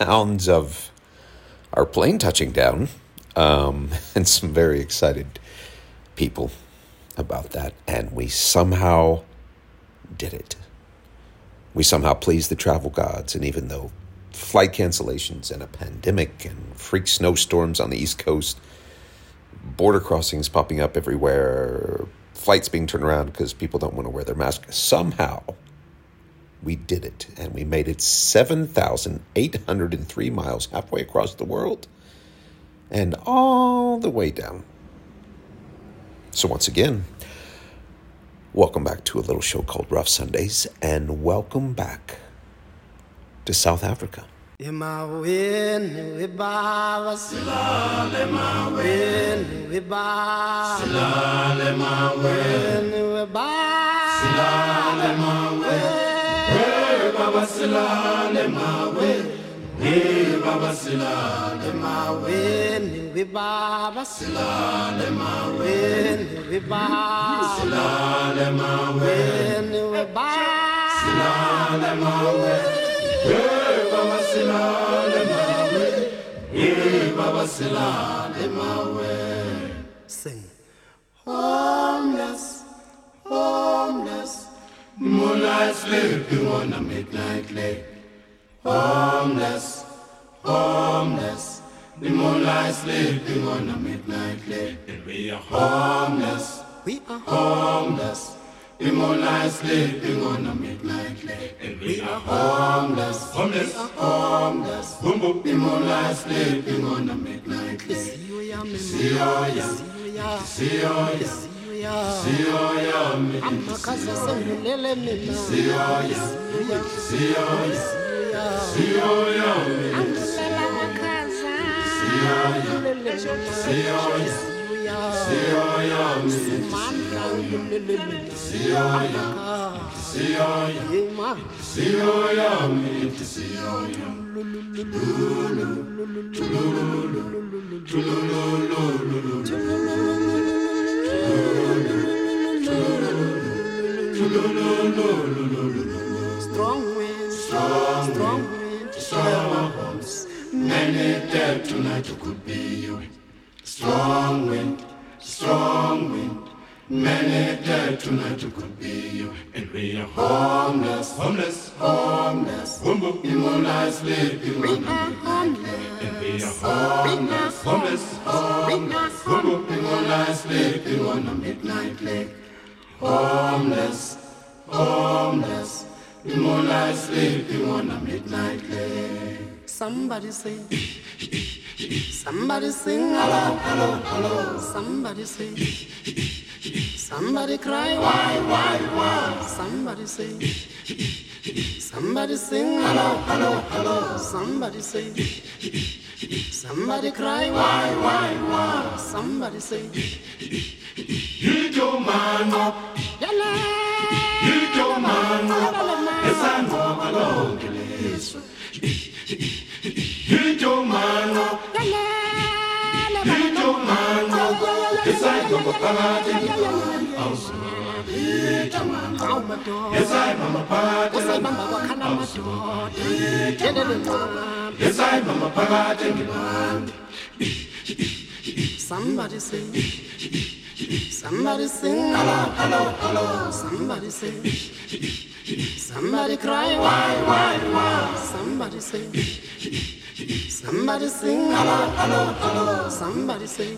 sounds of our plane touching down um, and some very excited people about that. And we somehow did it. We somehow pleased the travel gods. And even though flight cancellations and a pandemic and freak snowstorms on the East Coast, border crossings popping up everywhere, flights being turned around because people don't want to wear their mask, somehow we did it. And we made it 7,803 miles halfway across the world and all the way down. So, once again, welcome back to a little show called Rough Sundays, and welcome back to South Africa. babasilale mawe. Babasilale mawe. Babasilale mawe. Babasilale mawe. babasilale mawe. Babasilale mawe. Babasilale mawe. Sing. Homeless homeless moonlight sleeping on a midnight lake homeless homeless. The moonlight sleeping on a midnight lake and we are homeless we are homeless. The moonlight sleeping on a midnight lake, and we are homeless, homeless, homeless. Boom boom. The moonlight sleeping on a midnight lake. See you, ya, see you, ya, see ya, see Siyoya Siyoya Amakasa sengulele mina Siyoya Siyoya Siyoya Angulela makaza Siyoya Siyoya Siyoya Sumanda ngulele mina Siyoya Siyoya Yema Siyoya Siyoya Siyoya Tululu Tululu Tululu Tululu Tululu Strong wind, strong, strong wind, strong winds. Many dead tonight you could be you. Strong wind, strong wind. Many dead tonight you could be you. And we are homeless, homeless, homeless. Boom, boom. In moonlight sleeping on the midnight And we are homeless, homeless, homeless. Boom, boom. In moonlight sleeping on the midnight lake. Homeless, homeless. In moonlight sleeping on a midnight lake. Somebody say. Somebody sing hello, hello, hello. Somebody say. Somebody cry why, why, why. Somebody say. Somebody sing hello, hello, hello. Somebody say. Somebody cry why, why, why. Somebody say. You don't man up essa norma, essa norma logo isso. Hijo mano, hijo mano, essa norma parte ao Hijo mano, essa norma parte ao Senhor. Essa norma parte ao Somebody say. Somebody sing hello, hello, hello. Somebody sing Somebody cry why, why, why. Somebody sing Somebody sing hello, hello, hello. Somebody sing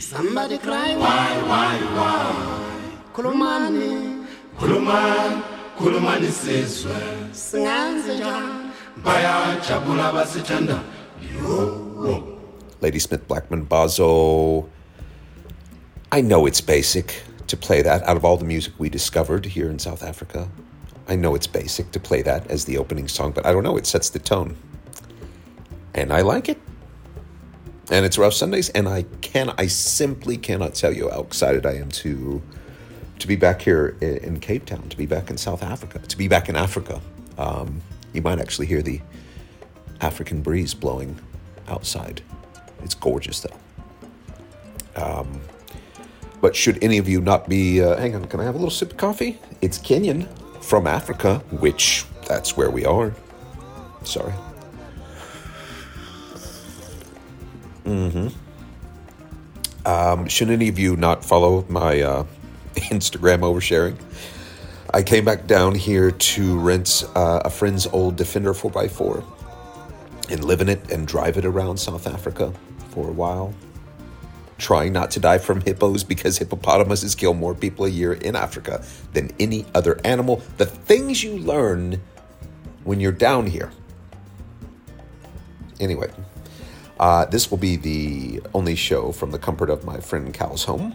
Somebody cry why, why, why. Kulumani, kulumani, kulumani sizwe. Singenze njani? Bayajabula basithanda. Yo. Ladysmith Black Mambazo. I know it's basic to play that out of all the music we discovered here in South Africa. I know it's basic to play that as the opening song, but I don't know, it sets the tone. And I like it. And it's Rough Sundays, and I can I simply cannot tell you how excited I am to to be back here in Cape Town, to be back in South Africa, to be back in Africa. Um, you might actually hear the African breeze blowing outside. It's gorgeous, though. Um, but should any of you not be, uh, hang on, can I have a little sip of coffee? It's Kenyan from Africa, which that's where we are. Sorry. Mm-hmm. Um, should any of you not follow my uh, Instagram oversharing? I came back down here to rent uh, a friend's old Defender 4x4 and live in it and drive it around South Africa for a while. Trying not to die from hippos because hippopotamuses kill more people a year in Africa than any other animal. The things you learn when you're down here. Anyway, uh, this will be the only show from the comfort of my friend Cal's home.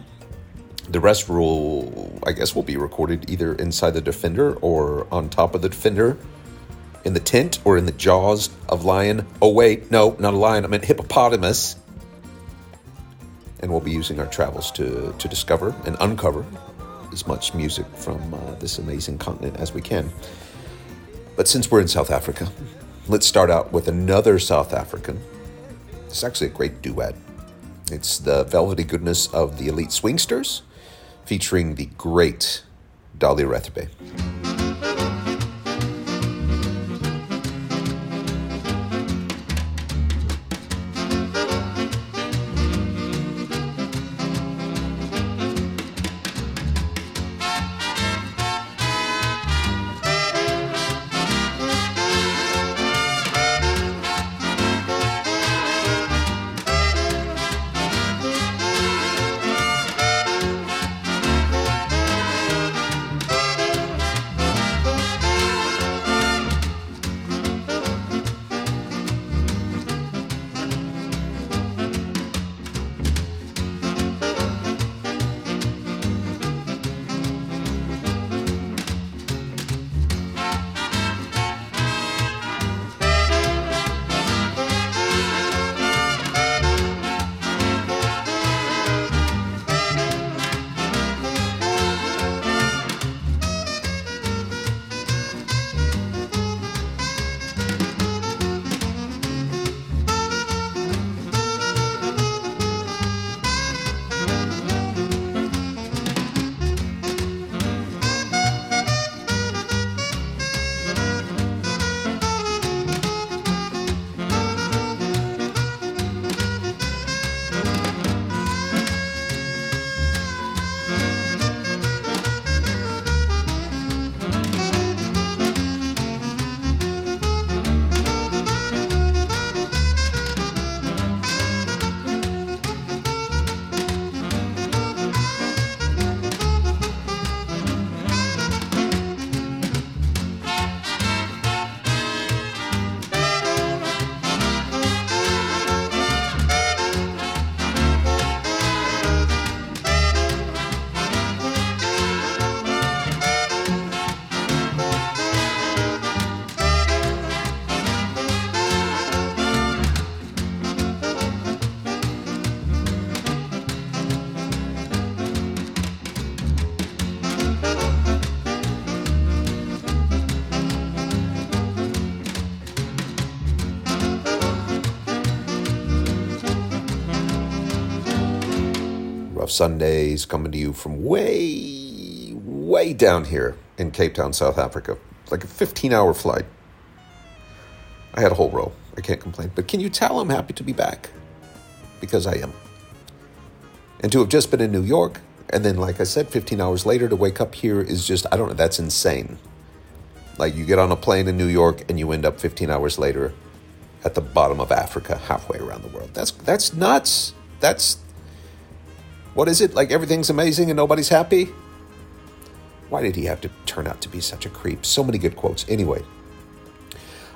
The rest will, I guess, will be recorded either inside the Defender or on top of the Defender, in the tent or in the jaws of lion. Oh wait, no, not a lion. I meant hippopotamus. And we'll be using our travels to to discover and uncover as much music from uh, this amazing continent as we can. But since we're in South Africa, let's start out with another South African. It's actually a great duet. It's the velvety goodness of the Elite Swingsters, featuring the great Dolly Rathebe. Rough Sundays coming to you from way, way down here in Cape Town, South Africa. Like a 15 hour flight. I had a whole row. I can't complain. But can you tell I'm happy to be back? Because I am. And to have just been in New York, and then, like I said, 15 hours later to wake up here is just, I don't know, that's insane. Like you get on a plane in New York and you end up 15 hours later at the bottom of Africa, halfway around the world. That's that's nuts. That's what is it? Like everything's amazing and nobody's happy? Why did he have to turn out to be such a creep? So many good quotes. Anyway,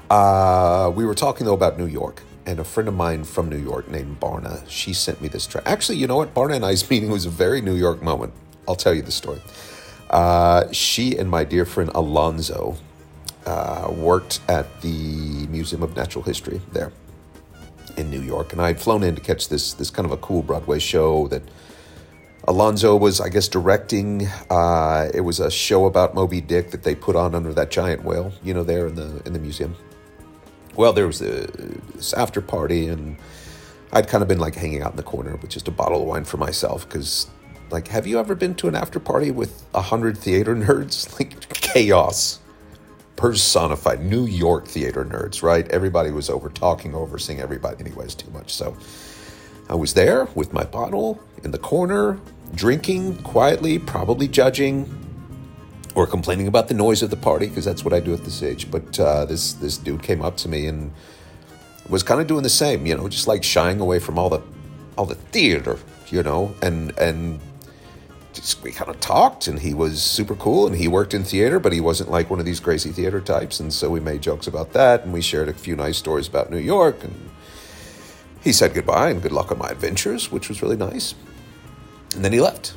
uh, we were talking though about New York, and a friend of mine from New York named Barna, she sent me this track. Actually, you know what? Barna and I's meeting was a very New York moment. I'll tell you the story. Uh, she and my dear friend Alonzo uh, worked at the Museum of Natural History there in New York, and I had flown in to catch this this kind of a cool Broadway show that Alonzo was, I guess, directing. Uh, it was a show about Moby Dick that they put on under that giant whale, you know, there in the in the museum. Well, there was a, this after party, and I'd kind of been like hanging out in the corner with just a bottle of wine for myself because, like, have you ever been to an after party with a hundred theater nerds? Like chaos personified. New York theater nerds, right? Everybody was over talking over, seeing everybody. Anyways, too much. So I was there with my bottle in the corner, drinking quietly, probably judging or complaining about the noise of the party because that's what I do at this age. But uh, this this dude came up to me and was kind of doing the same, you know, just like shying away from all the all the theater, you know, and and just, we kind of talked and he was super cool and he worked in theater but he wasn't like one of these crazy theater types. And so we made jokes about that and we shared a few nice stories about new york. And he said goodbye and good luck on my adventures which was really nice and then he left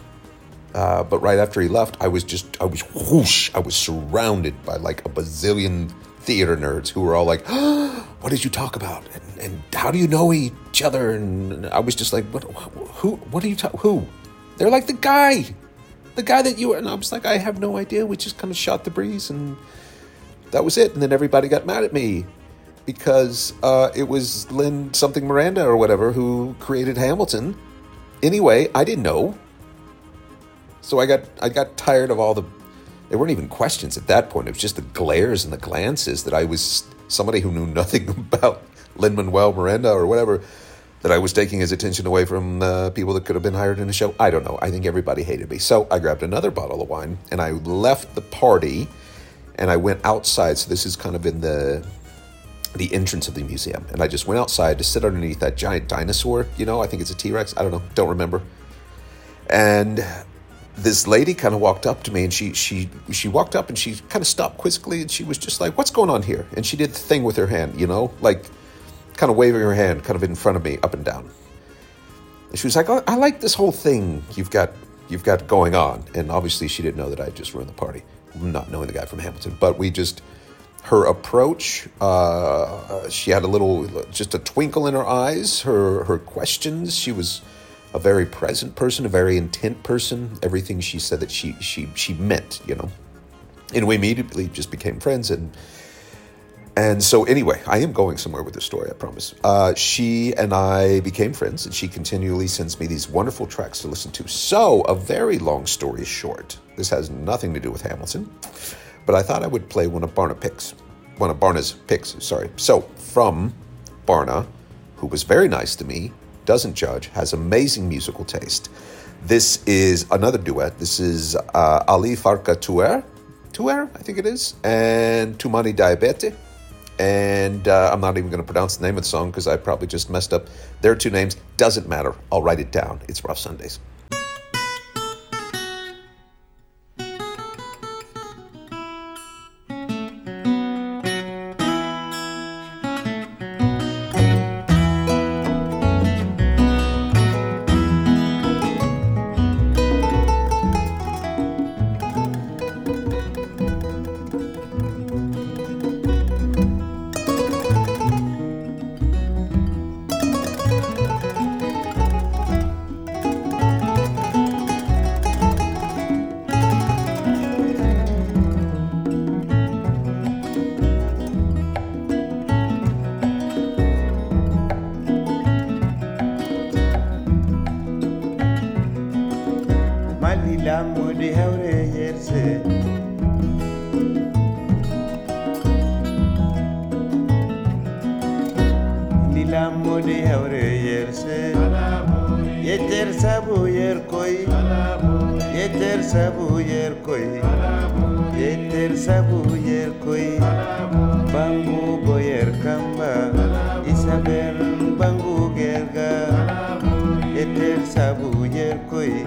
uh, but right after he left i was just i was whoosh i was surrounded by like a bazillion theater nerds who were all like oh, what did you talk about and, and how do you know each other and i was just like what who what are you talking who they're like the guy, the guy that you were. And I was like, I have no idea. We just kind of shot the breeze, and that was it. And then everybody got mad at me because uh, it was Lin something Miranda or whatever who created Hamilton. Anyway, I didn't know, so I got I got tired of all the. There weren't even questions at that point. It was just the glares and the glances that I was somebody who knew nothing about Lin Manuel Miranda or whatever that I was taking his attention away from uh, people that could have been hired in the show. I don't know. I think everybody hated me. So I grabbed another bottle of wine and I left the party and I went outside. So this is kind of in the the entrance of the museum. And I just went outside to sit underneath that giant dinosaur. You know, I think it's a T Rex. I don't know. Don't remember. And this lady kind of walked up to me and she she she walked up and she kind of stopped quizzically and she was just like, "What's going on here?" And she did the thing with her hand, you know, like kind of waving her hand kind of in front of me up and down. And she was like, oh, I like this whole thing you've got you've got going on. And obviously she didn't know that I just ruined the party, not knowing the guy from Hamilton. But we just her approach, uh, she had a little just a twinkle in her eyes, her her questions, she was a very present person, a very intent person. Everything she said that she she she meant, you know. And we immediately just became friends and and so, anyway, I am going somewhere with this story, I promise. Uh, she and I became friends, and she continually sends me these wonderful tracks to listen to. So, a very long story short, this has nothing to do with Hamilton, but I thought I would play one of Barna picks, one of Barna's picks, sorry. So, from Barna, who was very nice to me, doesn't judge, has amazing musical taste. This is another duet. This is uh, Ali Farka Touré, Touré, I think it is, and Toumani Diabaté and uh, I'm not even going to pronounce the name of the song because I probably just messed up their two names. Doesn't matter. I'll write it down. It's Rough Sundays. sabuni yawre yerse yeter sabu yer koy yeter sabu yer koy yeter sabu yer koy bangu boyer kamba isabel bangu gerga yeter sabu yer koy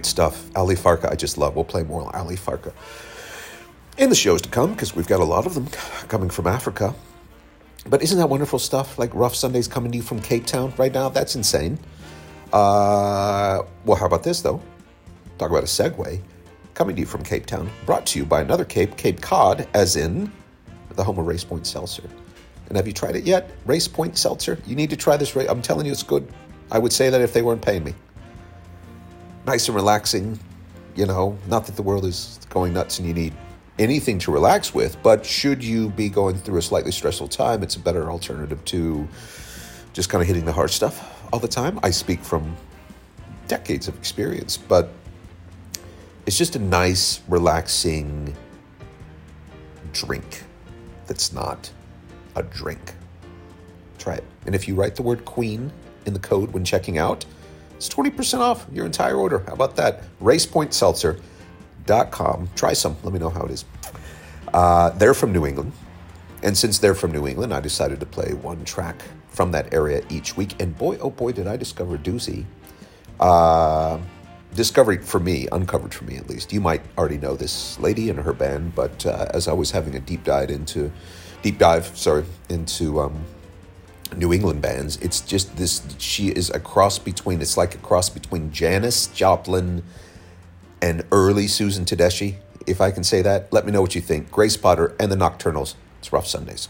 great stuff. Ali Farka, I just love. We'll play more Ali Farka in the shows to come because we've got a lot of them coming from Africa. But isn't that wonderful stuff? Like Rough Sundays coming to you from Cape Town right now? That's insane. Uh, well, how about this though? Talk about a segue. Coming to you from Cape Town, brought to you by another Cape, Cape Cod, as in the home of Race Point Seltzer. And have you tried it yet? Race Point Seltzer? You need to try this. I'm telling you, it's good. I would say that if they weren't paying me. Nice and relaxing, you know, not that the world is going nuts and you need anything to relax with, but should you be going through a slightly stressful time, it's a better alternative to just kind of hitting the hard stuff all the time. I speak from decades of experience, but it's just a nice, relaxing drink that's not a drink. Try it. And if you write the word queen in the code when checking out, it's 20% off your entire order. How about that? RacePoint Seltzer com. Try some. Let me know how it is. Uh, they're from New England. And since they're from New England, I decided to play one track from that area each week. And boy, oh boy, did I discover doozy. Uh, discovery for me, uncovered for me at least. You might already know this lady and her band, but uh, as I was having a deep dive into, deep dive, sorry, into um, New England bands, it's just this. She is a cross between. It's like a cross between Janis Joplin and early Susan Tedeschi, if I can say that. Let me know what you think. Grace Potter and the Nocturnals. It's Rough Sundays.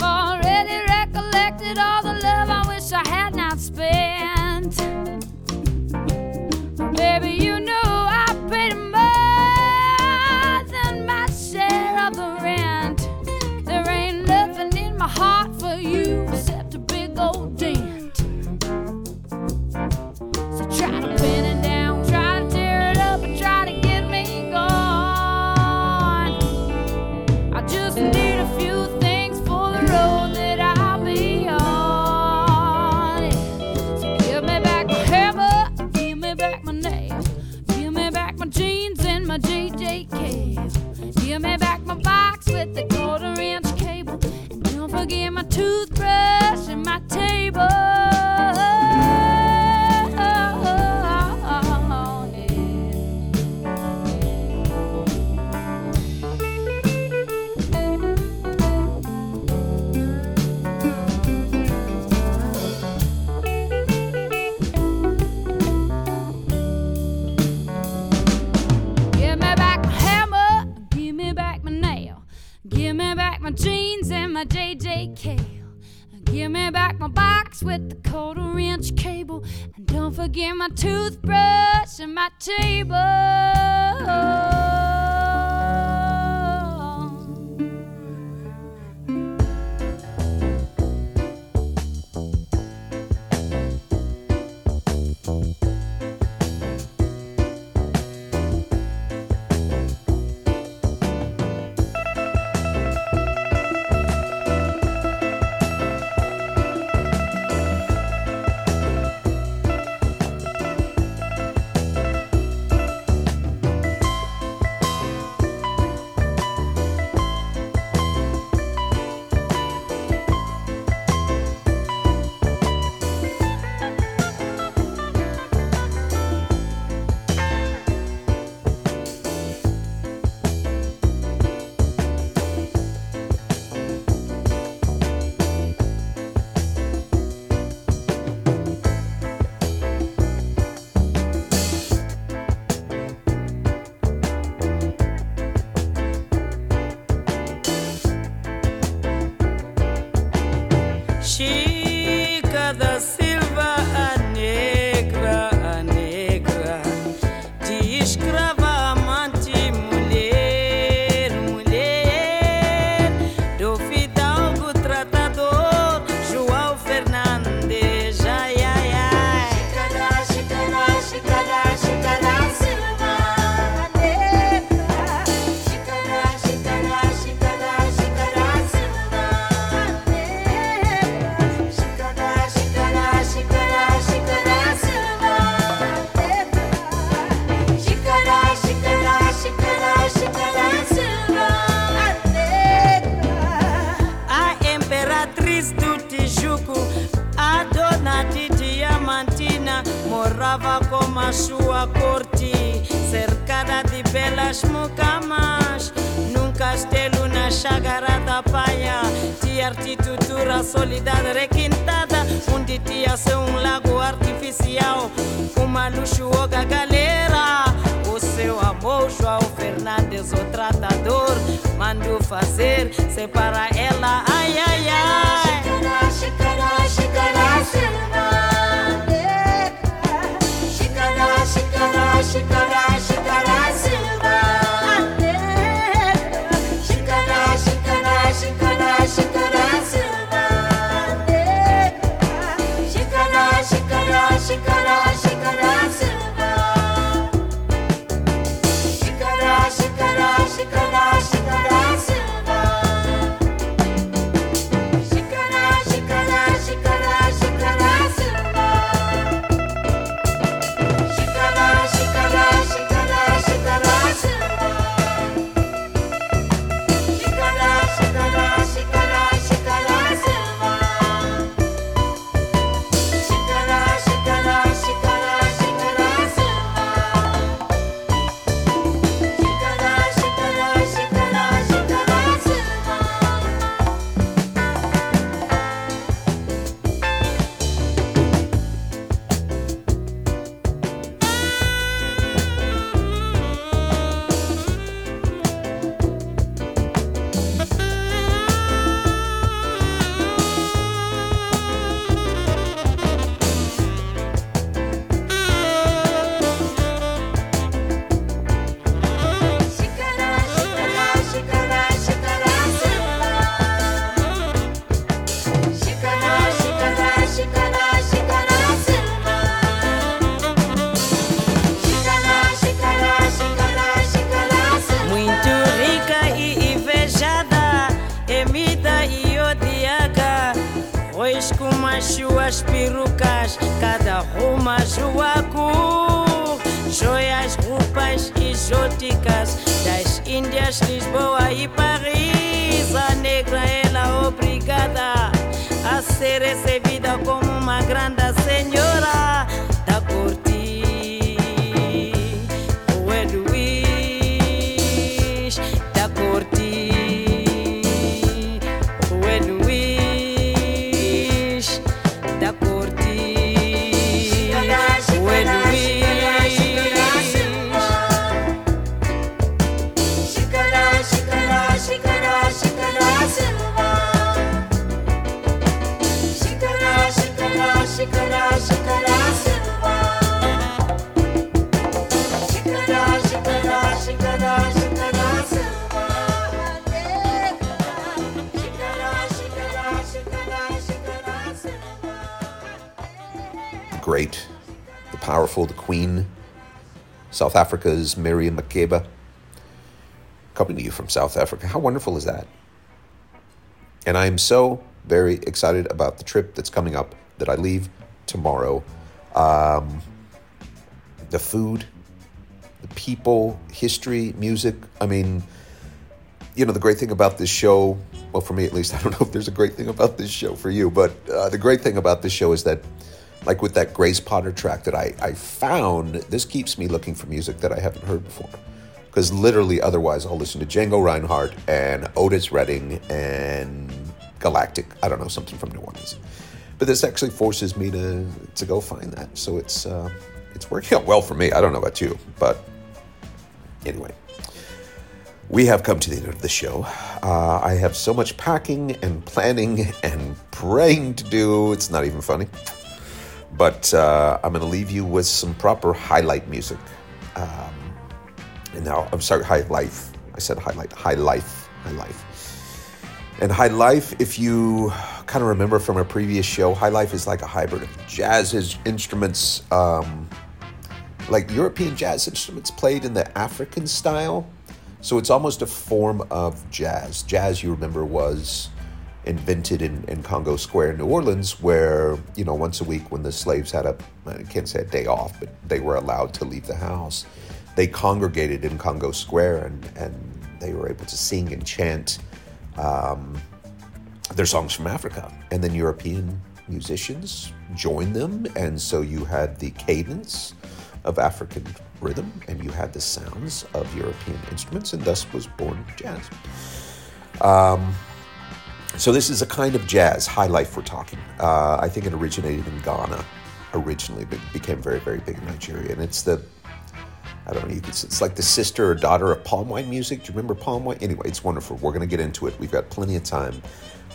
forever. my box with the quarter inch cable. And don't forget my toothbrush and my table. sua corte, cercada de belas mucamas. Num castelo na chagara da paia, de arquitetura solidária requintada, onde tinha ser um lago artificial, uma luxuosa galera. O seu amor, João Fernandes, o tratador, mandou fazer, separa ela, ai, ai, ai. Xícara, xícara, xícara, xícara, xícara, xícara. exóticas das Índias, Lisboa e Paris. A negra ela é obrigada a ser recebida como uma grande great, the powerful, the queen, South Africa's Miriam Makeba, coming to you from South Africa. How wonderful is that? And I am so very excited about the trip that's coming up that I leave tomorrow. Um, the food, the people, history, music. I mean, you know, the great thing about this show, well, for me at least, I don't know if there's a great thing about this show for you, but uh, the great thing about this show is that, like with that Grace Potter track that I, I found, this keeps me looking for music that I haven't heard before. Because literally, otherwise, I'll listen to Django Reinhardt and Otis Redding and Galactic. I don't know, something from New Orleans. But this actually forces me to, to go find that. So it's, uh, it's working out well for me. I don't know about you, but anyway. We have come to the end of the show. Uh, I have so much packing and planning and praying to do. It's not even funny. But uh, I'm going to leave you with some proper highlight music. Um, and now, I'm sorry, high life. I said highlight, high life, high life. And High Life, if you kind of remember from a previous show, High Life is like a hybrid of jazz instruments, um, like European jazz instruments played in the African style. So it's almost a form of jazz. Jazz, you remember, was invented in, in Congo Square New Orleans, where, you know, once a week when the slaves had a, I can't say a day off, but they were allowed to leave the house, they congregated in Congo Square and, and they were able to sing and chant um, their songs from Africa. And then European musicians joined them. And so you had the cadence of African rhythm and you had the sounds of European instruments, and thus was born jazz. Um, so this is a kind of jazz, high life we're talking. Uh, I think it originated in Ghana originally, but became very, very big in Nigeria. And it's the I don't know. You could, it's like the sister or daughter of palm wine music. Do you remember palm wine? Anyway, it's wonderful. We're going to get into it. We've got plenty of time,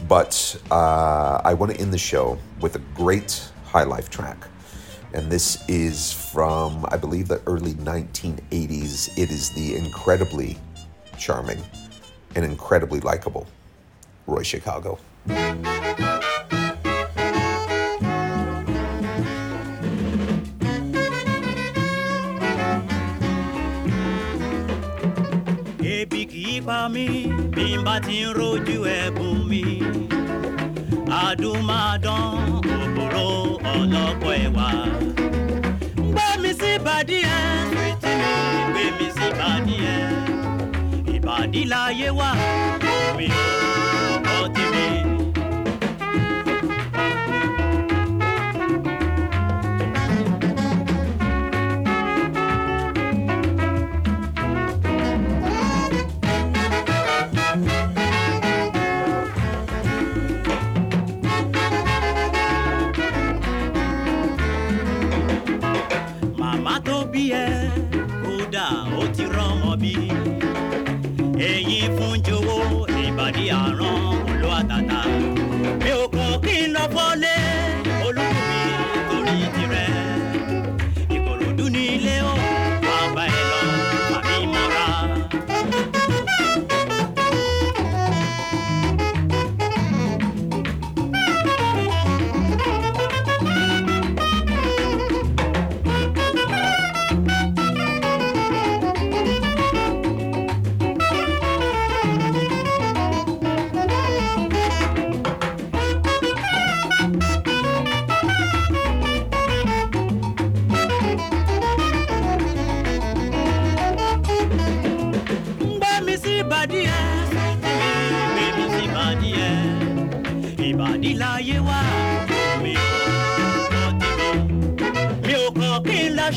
but uh, I want to end the show with a great high life track, and this is from I believe the early 1980s. It is the incredibly charming and incredibly likable Roy Chicago. ebi kì mí bí n rojú ẹ̀bùn mi. àdùnmáàdán òbòrò ọlọ́pọ̀ ẹ̀wà. gbé mi sí ìbàdí ẹ̀ retí mi gbé mi sí ìbàdí ẹ̀. ìbàdí láyé wà omi ò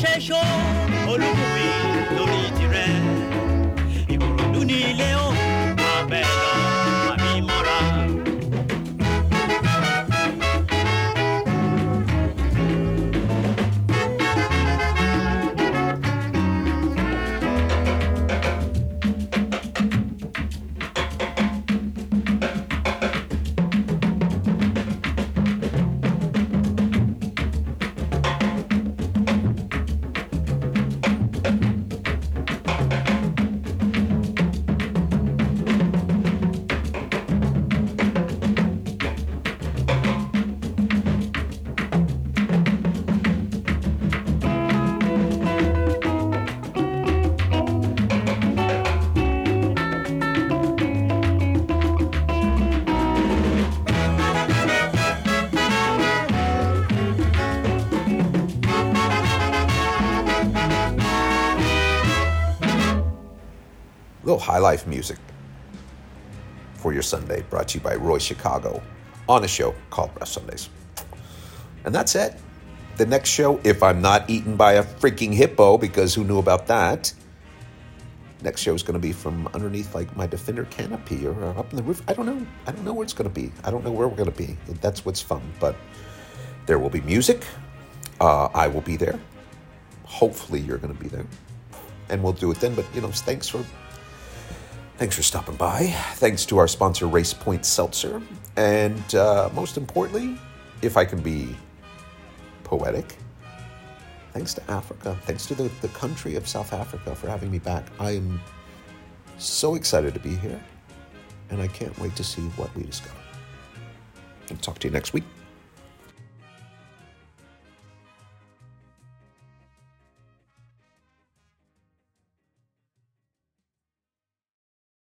ṣe ṣó. Olúkúmi lórí tirẹ̀. Ìkòròdú ní ilé ó abẹ́ lọ little high life music for your Sunday, brought to you by Roy Chicago on a show called Rough Sundays. And that's it. The next show, if I'm not eaten by a freaking hippo, because who knew about that? Next show is going to be from underneath like my Defender canopy or up in the roof. I don't know. I don't know where it's going to be. I don't know where we're going to be. That's what's fun. But there will be music. Uh, I will be there. Hopefully, you're going to be there, and we'll do it then. But you know, thanks for Thanks for stopping by. Thanks to our sponsor, Race Point Seltzer. And uh, most importantly, if I can be poetic, thanks to Africa. Thanks to the, the country of South Africa for having me back. I am so excited to be here, and I can't wait to see what we discover. I'll talk to you next week.